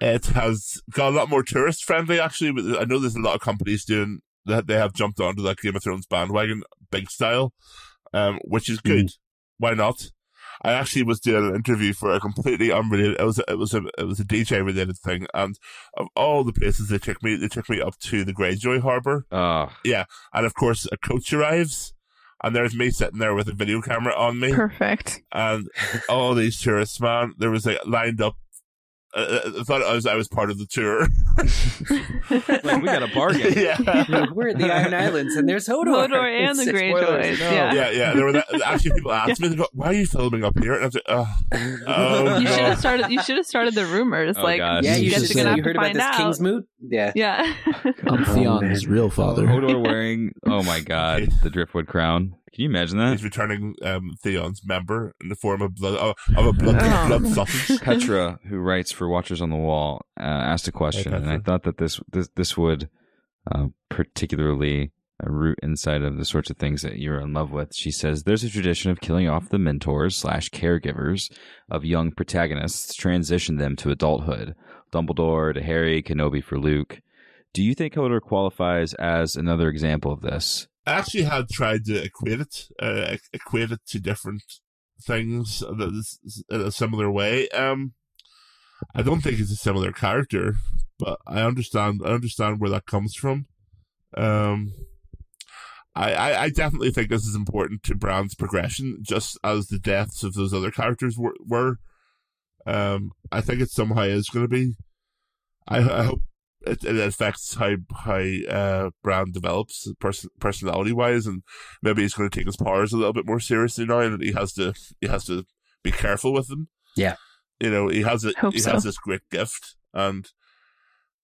it has got a lot more tourist friendly. Actually, I know there's a lot of companies doing that. They have jumped onto that Game of Thrones bandwagon, big style, um, which is good. Why not? I actually was doing an interview for a completely unrelated. It was a, it was a it was a DJ related thing, and of all the places they took me, they took me up to the Greyjoy Harbor, Uh, and of course a coach arrives, and there's me sitting there with a video camera on me, Perfect. and all these tourists, man, there was like lined up. Uh, thought I was I was part of the tour. like we got a bargain. yeah. We're at the Iron Islands, and there's Hodor. Hodor and the It's- Greyjoys. spoilers, no. Yeah. Yeah, yeah. There were that, actually people asked me, go, "Why are you filming up here?" And I was like, "Oh, oh You should have started. You should have started the rumors. Oh, like, gosh. Yeah, you You guys just are gonna say- have you to heard about find this out. King's Moot? Yeah. Yeah. I'm Theon's real father. Hodor wearing, oh my god, the driftwood crown. Can you imagine that? He's returning um, Theon's member in the form of blood of, of a blood, Oh. blood sausage. Petra, who writes for Watchers on the Wall, uh, asked a question, Hey, and I thought that this this this would uh, particularly uh, root inside of the sorts of things that you're in love with. She says there's a tradition of killing off the mentors slash caregivers of young protagonists, transition them to adulthood. Dumbledore to Harry, Kenobi for Luke. Do you think Hodor qualifies as another example of this? I actually had tried to equate it, uh, equate it to different things in a similar way. Um, I don't think it's a similar character, but I understand. I understand where that comes from. Um, I, I, I definitely think this is important to Bran's progression, just as the deaths of those other characters were. were. Um, I think it somehow is going to be. I, I hope it, it affects how how uh, Bran develops person, personality wise, and maybe he's going to take his powers a little bit more seriously now, and he has to he has to be careful with them. Yeah. you know he has it. Hope He so. has this great gift, and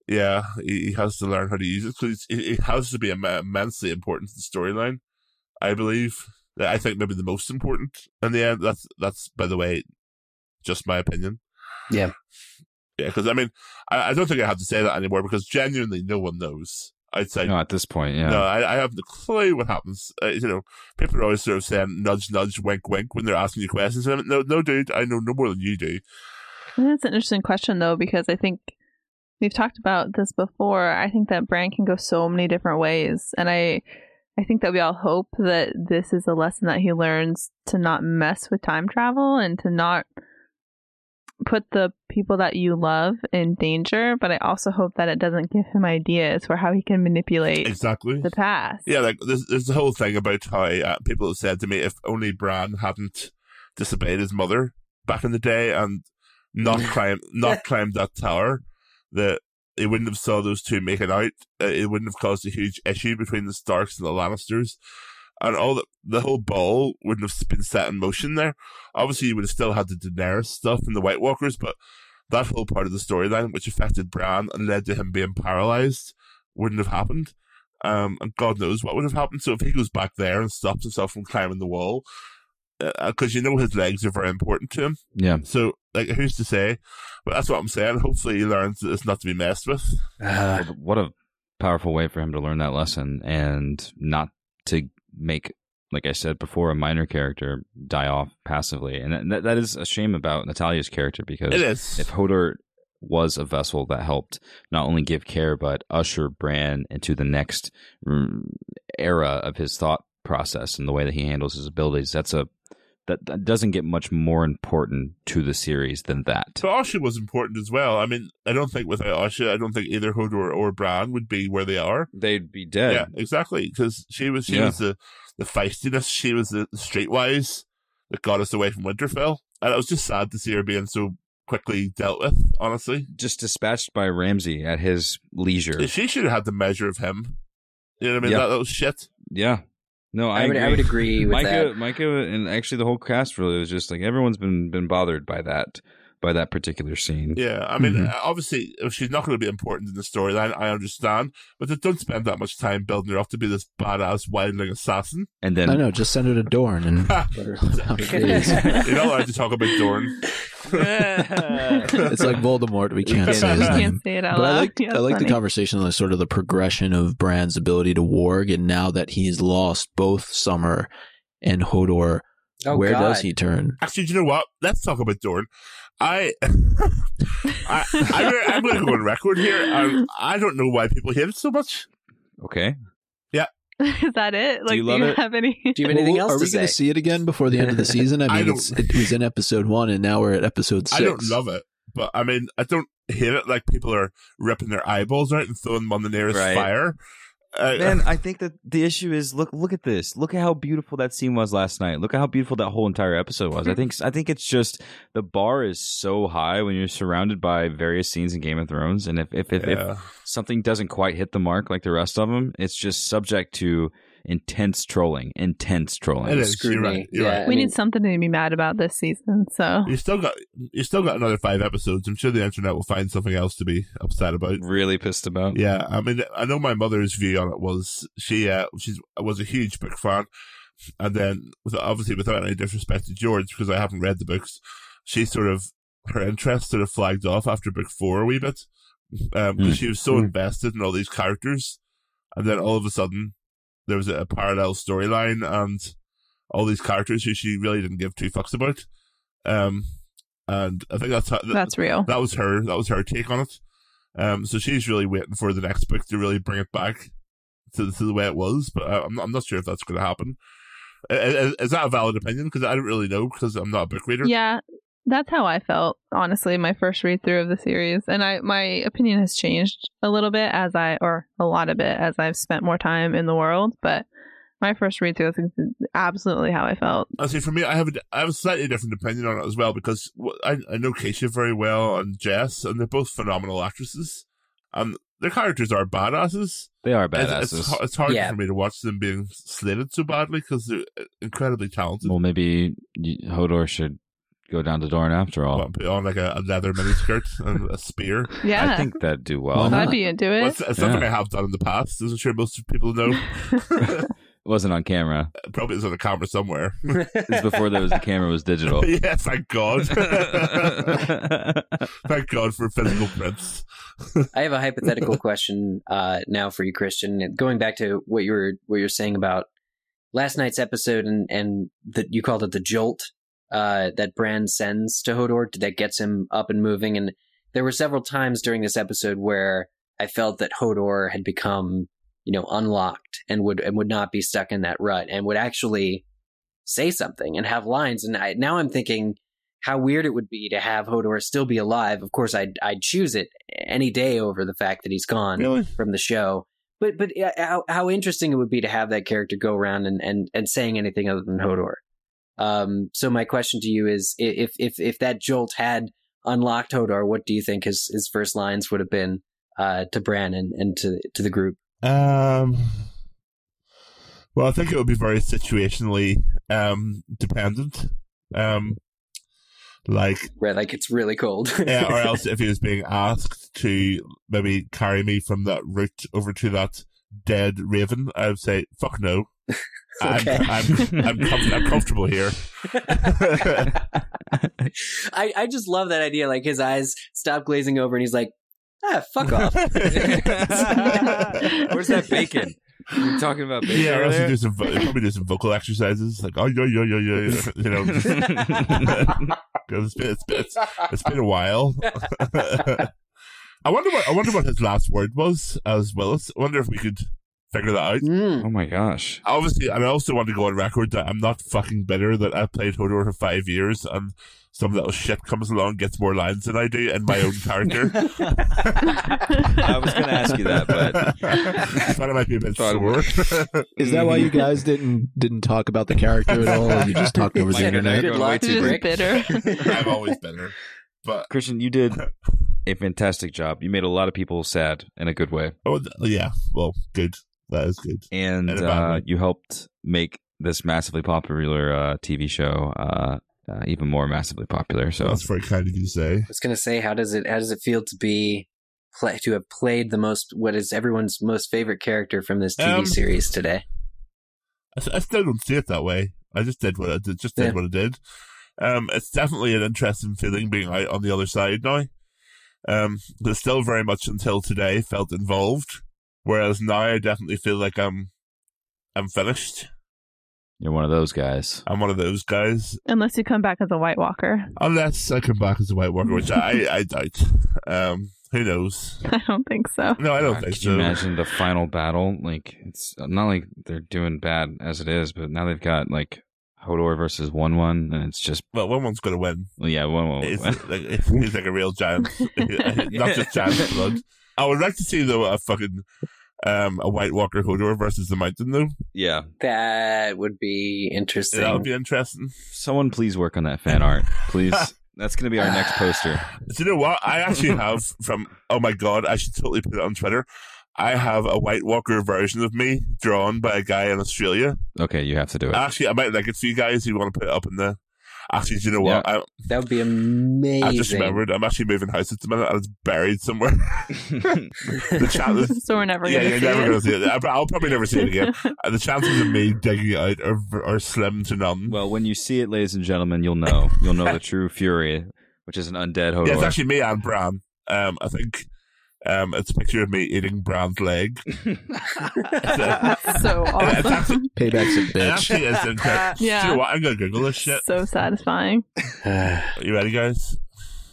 yeah, he, he has to learn how to use it because it, it has to be im- immensely important to the storyline. I believe. I think maybe the most important in the end. That's that's by the way, just my opinion. Yeah. Yeah, because I mean, I, I don't think I have to say that anymore because genuinely no one knows I'd say No, at this point, yeah. No, I, I have no clue what happens. Uh, you know, people are always sort of saying nudge, nudge, wink, wink when they're asking you questions. And I'm, no, no, dude, I know no more than you do. That's an interesting question, though, because I think we've talked about this before. I think that Bran can go so many different ways, and I, I think that we all hope that this is a lesson that he learns to not mess with time travel and to not put the people that you love in danger. But I also hope that it doesn't give him ideas for how he can manipulate Exactly. the past. Yeah, like there's, there's the whole thing about how uh, people have said to me if only Bran hadn't disobeyed his mother back in the day and not climb not climbed that tower, that he wouldn't have saw those two making out. Uh, it wouldn't have caused a huge issue between the Starks and the Lannisters, and all the the whole ball wouldn't have been set in motion there. Obviously, you would have still had the Daenerys stuff and the White Walkers, but that whole part of the storyline, which affected Bran and led to him being paralyzed, wouldn't have happened. Um, and God knows what would have happened. So if he goes back there and stops himself from climbing the wall, because you know his legs are very important to him. Yeah. So like, who's to say? But that's what I'm saying. Hopefully, he learns that it's not to be messed with. Uh, what a powerful way for him to learn that lesson and not to make, like I said before, a minor character die off passively. And that, that is a shame about Natalia's character because It is. if Hodor was a vessel that helped not only give care but usher Bran into the next mm, era of his thought process and the way that he handles his abilities, that's a that, that doesn't get much more important to the series than that. But Osha was important as well. I mean, I don't think without Osha, I don't think either Hodor or Bran would be where they are. They'd be dead. Yeah, exactly. Because she was she Yeah. was the the feistiness. She was the streetwise that got us away from Winterfell, and it was just sad to see her being so quickly dealt with. Honestly, Just dispatched by Ramsay at his leisure. she should have had the measure of him. You know what I mean? Yeah. That, that was shit. Yeah. No, I, I would agree. I would agree with Micah, that. Micah, and actually the whole cast really was just like everyone's been been bothered by that by that particular scene. Yeah, I mean, Mhm. uh obviously, if she's not going to be important in the storyline, I understand, but they don't spend that much time building her up to be this badass wildling assassin. And then I know, just send her to Dorne and let her live out her days. You're not allowed to talk about Dorne. It's like Voldemort. We can't can't- say his name. say it out But I loud. like Yeah, I like funny. the conversation on sort of the progression of Bran's ability to warg, and now that he's lost both Summer and Hodor, Oh, where God. does he turn? Actually, do you know what? Let's talk about Dorne. I, I, I'm, I'm going to go on record here. Um, I don't know why people hate it so much. Okay. Yeah. Is that it? Like, you do you it? have any? Do you have anything Well, else Are to we going to see it again before the end of the season? I I mean, don't- it's, it was in episode one, and now we're at episode six. I don't love it, but I mean, I don't hate it like people are ripping their eyeballs out and throwing them on the nearest Right. fire. Uh, Man, I think that the issue is look look at this. Look at how beautiful that scene was last night. Look at how beautiful that whole entire episode was. I think I think it's just the bar is so high when you're surrounded by various scenes in Game of Thrones, and if if if, yeah. if something doesn't quite hit the mark like the rest of them, it's just subject to intense trolling, intense trolling. It is. You're Scrutiny. right. You're Yeah. right. we I mean- need something to be mad about this season. So You still got you still got another five episodes. I'm sure the internet will find something else to be upset about. Really pissed about. Yeah, I mean, I know my mother's view on it was she uh, she's was a huge book fan, and then with, obviously without any disrespect to George because I haven't read the books, she sort of her interest sort of flagged off after book four a wee bit because Mm. she was so Mm. invested in all these characters, and then all of a sudden there was a, parallel storyline and all these characters who she really didn't give two fucks about. Um, and I think that's how, that's real. that was her that was her take on it. Um, so she's really waiting for the next book to really bring it back to, to the way it was, but I, I'm not, I'm not sure if that's going to happen. Is, is that a valid opinion? Because I don't really know because I'm not a book reader. Yeah, that's how I felt. Honestly, my first read through of the series, and I my opinion has changed a little bit as I, or a lot of it as I've spent more time in the world. But my first read through is absolutely how I felt. I see. For me, I have a, I have a slightly different opinion on it as well because I, I know Keisha very well and Jess, and they're both phenomenal actresses, and their characters are badasses. They are badasses. it's, har- it's hard Yeah. for me to watch them being slated so badly because they're uh, incredibly talented. well, maybe Hodor should go down to Dorne after all. Well, put on like a, a leather miniskirt and a spear. Yeah, I think that'd do well. Why not? I'd be into it. Well, it's, it's something Yeah. I have done in the past. Isn't sure most people know. It wasn't on camera. Probably is on a camera somewhere. It's before there was the camera was digital. yeah, thank God. thank God for physical prints. I have a hypothetical question uh, now for you, Kristian. Going back to what you were what you were saying about last night's episode and and that you called it the jolt uh, that Bran sends to Hodor that gets him up and moving. And there were several times during this episode where I felt that Hodor had become you know unlocked and would and would not be stuck in that rut and would actually say something and have lines. And I, now I'm thinking how weird it would be to have Hodor still be alive. Of course, I'd I'd choose it any day over the fact that he's gone Really? from the show. But but how how interesting it would be to have that character go around and and, and saying anything other than Hodor. Um, so my question to you is, if if if that jolt had unlocked Hodor, what do you think his his first lines would have been uh, to Bran and, and to to the group? Um. Well, I think it would be very situationally um, dependent. Um, like, Right, like it's really cold. yeah, or else if he was being asked to maybe carry me from that route over to that dead raven, I would say, "Fuck no." Okay. I'm, I'm, I'm, com- I'm comfortable here. I I just love that idea. Like his eyes stop glazing over, and he's like, ah, fuck off. Where's that bacon? You were talking about bacon Yeah, or else you earlier? do some vo- probably do some vocal exercises like oh yeah yeah yeah yeah you know just, 'cause it's, been, it's, been, it's, it's been a while. I wonder what I wonder what his last word was as Willis. I wonder if we could figure that out. Mm. oh my gosh. Obviously, and I also want to go on record that I'm not fucking bitter that I played Hodor for five years and some little shit comes along gets more lines than I do in my own character. I was going to ask you that, but thought I might be a bit Thought it sore. Is that why you guys didn't didn't talk about the character at all? Or you just talked over the internet? Good Going luck, way too Just bitter. I'm always bitter, but Kristian, you did a fantastic job. You made a lot of people sad in a good way. oh yeah, well, good. That is good. And In a bad uh, you helped make this massively popular uh, TV show uh, uh, even more massively popular. So That's very kind of you to say. I was gonna say, how does it how does it feel to be play, to have played the most what is everyone's most favorite character from this TV Um, series today? I, I still don't see it that way. I just did what I did. Just did Yeah. what I did. Um, it's definitely an interesting feeling being out on the other side now. Um, but still very much until today felt involved. Whereas now I definitely feel like I'm, I'm finished. You're one of those guys. I'm one of those guys. Unless you come back as a White Walker. Unless I come back as a White Walker, which I, I doubt. Um, who knows? I don't think so. No, I don't God, think Can so. you imagine the final battle? Like it's not like they're doing bad as it is, but now they've got like Hodor versus Wun Wun, and it's just Well, Wun Wun's going to win. well, yeah, Wun Wun. He's like, he's like a real giant, not just giant blood. I would like to see though a fucking um a White Walker Hodor versus the Mountain though. yeah. That would be interesting. That would be interesting. Someone please work on that fan art, please. That's gonna be our next poster. Do you know what? I actually have from. Oh my god! I should totally put it on Twitter. I have a White Walker version of me drawn by a guy in Australia. Okay, you have to do it. Actually, I might like it for you guys. If you want to put it up in the. Actually, do you know what? I, that would be amazing. I just remembered. I'm actually moving house at the minute, and it's buried somewhere. the chat is, so we're never yeah, gonna you're see never it. going to see it. I- I'll probably never see it again. Uh, the chances of me digging it out are, are slim to none. well, when you see it, ladies and gentlemen, you'll know. You'll know the true fury, which is an undead Hodor. yeah, it's actually me and Bran. Um, I think um, it's a picture of me eating Bran's leg. That's so It's awesome. actually, Payback's a bitch. actually is incredible. Yeah. Do you know what? I'm going to Google this shit. so satisfying. Are you ready, guys?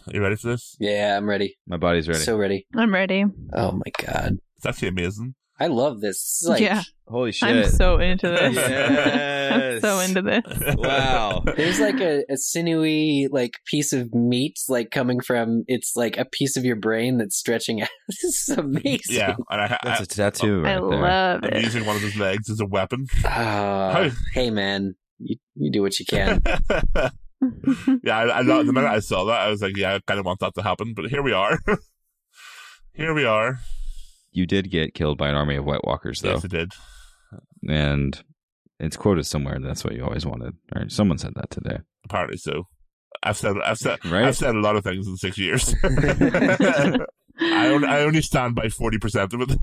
Are you ready for this? yeah, I'm ready. My body's ready. So ready. I'm ready. Oh my god. It's actually amazing. I love this. This like Yeah. Holy shit! I'm so into this. I'm so into this. Wow. there's like a, a sinewy like piece of meat like coming from it's like a piece of your brain that's stretching out. This is amazing. Yeah, and I, That's I, a tattoo I right there. love I'm it. using one of his legs as a weapon. Ah, hey man, you you do what you can. yeah, I, I know, the minute I saw that, I was like, yeah, I kind of want that to happen, but here we are. here we are. You did get killed by an army of White Walkers, though, Yes, it did. and it's quoted somewhere. That's what you always wanted. Right? Someone said that today, Apparently so. I've said, I've said, right? I've said a lot of things in six years. I only, I only stand by forty percent of it.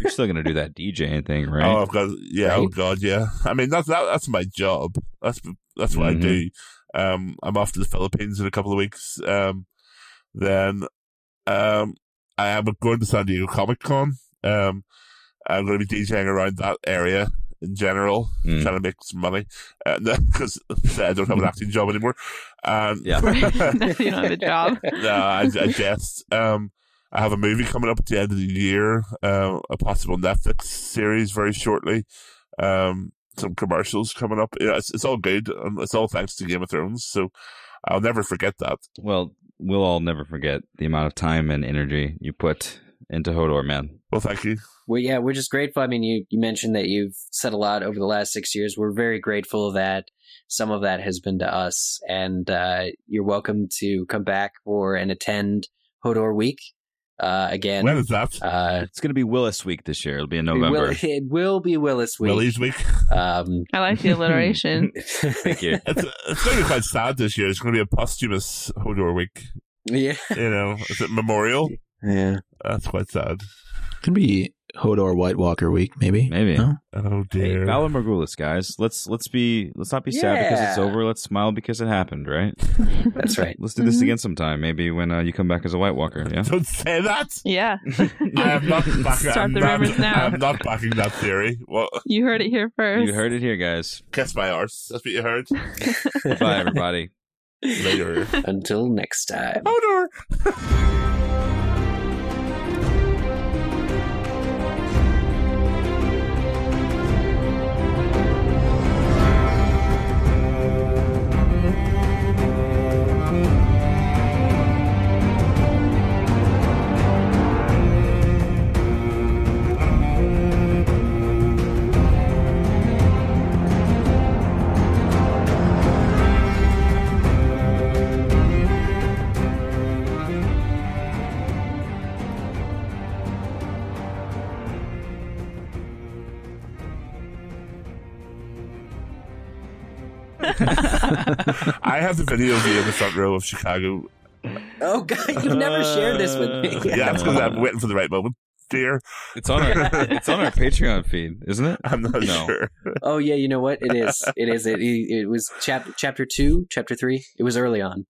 You're still gonna do that DJing thing, right? Oh, got, yeah, oh god, yeah. I mean, that's that, that's my job. That's that's what Mhm. I do. Um, I'm off to the Philippines in a couple of weeks. Um, then, um, I am going to San Diego Comic Con. Um, I'm going to be DJing around that area in general, Mm. trying to make some money because I don't have an acting job anymore. And Yeah. Right. you don't have a job. no, I, I jest. Um, I have a movie coming up at the end of the year, um, a possible Netflix series very shortly. Um, some commercials coming up. Yeah, it's, it's all good. It's all thanks to Game of Thrones. So I'll never forget that. Well, we'll all never forget the amount of time and energy you put into Hodor, man. Well, thank you. Well, yeah, we're just grateful. I mean, you, you mentioned that you've said a lot over the last six years. We're very grateful that some of that has been to us. And uh, you're welcome to come back for and attend Hodor Week uh, again. when is that? uh, It's gonna be Willis Week this year. It'll be in it November. will, it will be Willis Week. Willis week. Um, I like the alliteration. Thank you. It's, it's going to be quite sad this year. It's going to be a posthumous Hodor week. yeah. You know, is it memorial? Yeah. That's quite sad. Could be Hodor White Walker week, maybe. Maybe. No? Oh Hey, dear. Valar Morghulis, guys. Let's let's be let's not be sad because it's over. Let's smile because it happened, right? That's right. Let's do this Mhm. again sometime. Maybe when uh, you come back as a White Walker. Yeah. Don't say that. Yeah. I am not backing. Start I'm the not, rumors now. I'm not backing that theory. Well, You heard it here first. You heard it here, guys. kiss my arse. That's what you heard. Bye, everybody. Later. Until next time. Hodor. I have the video of you in the front row of Chicago. Oh, God, you've never shared this with me. Uh, yeah, it's because I'm waiting for the right moment, dear. It's on our it's on our Patreon feed, isn't it? I'm not No. sure. Oh, yeah, you know what? It is. It is. It, it was chap- chapter two, chapter three. It was early on.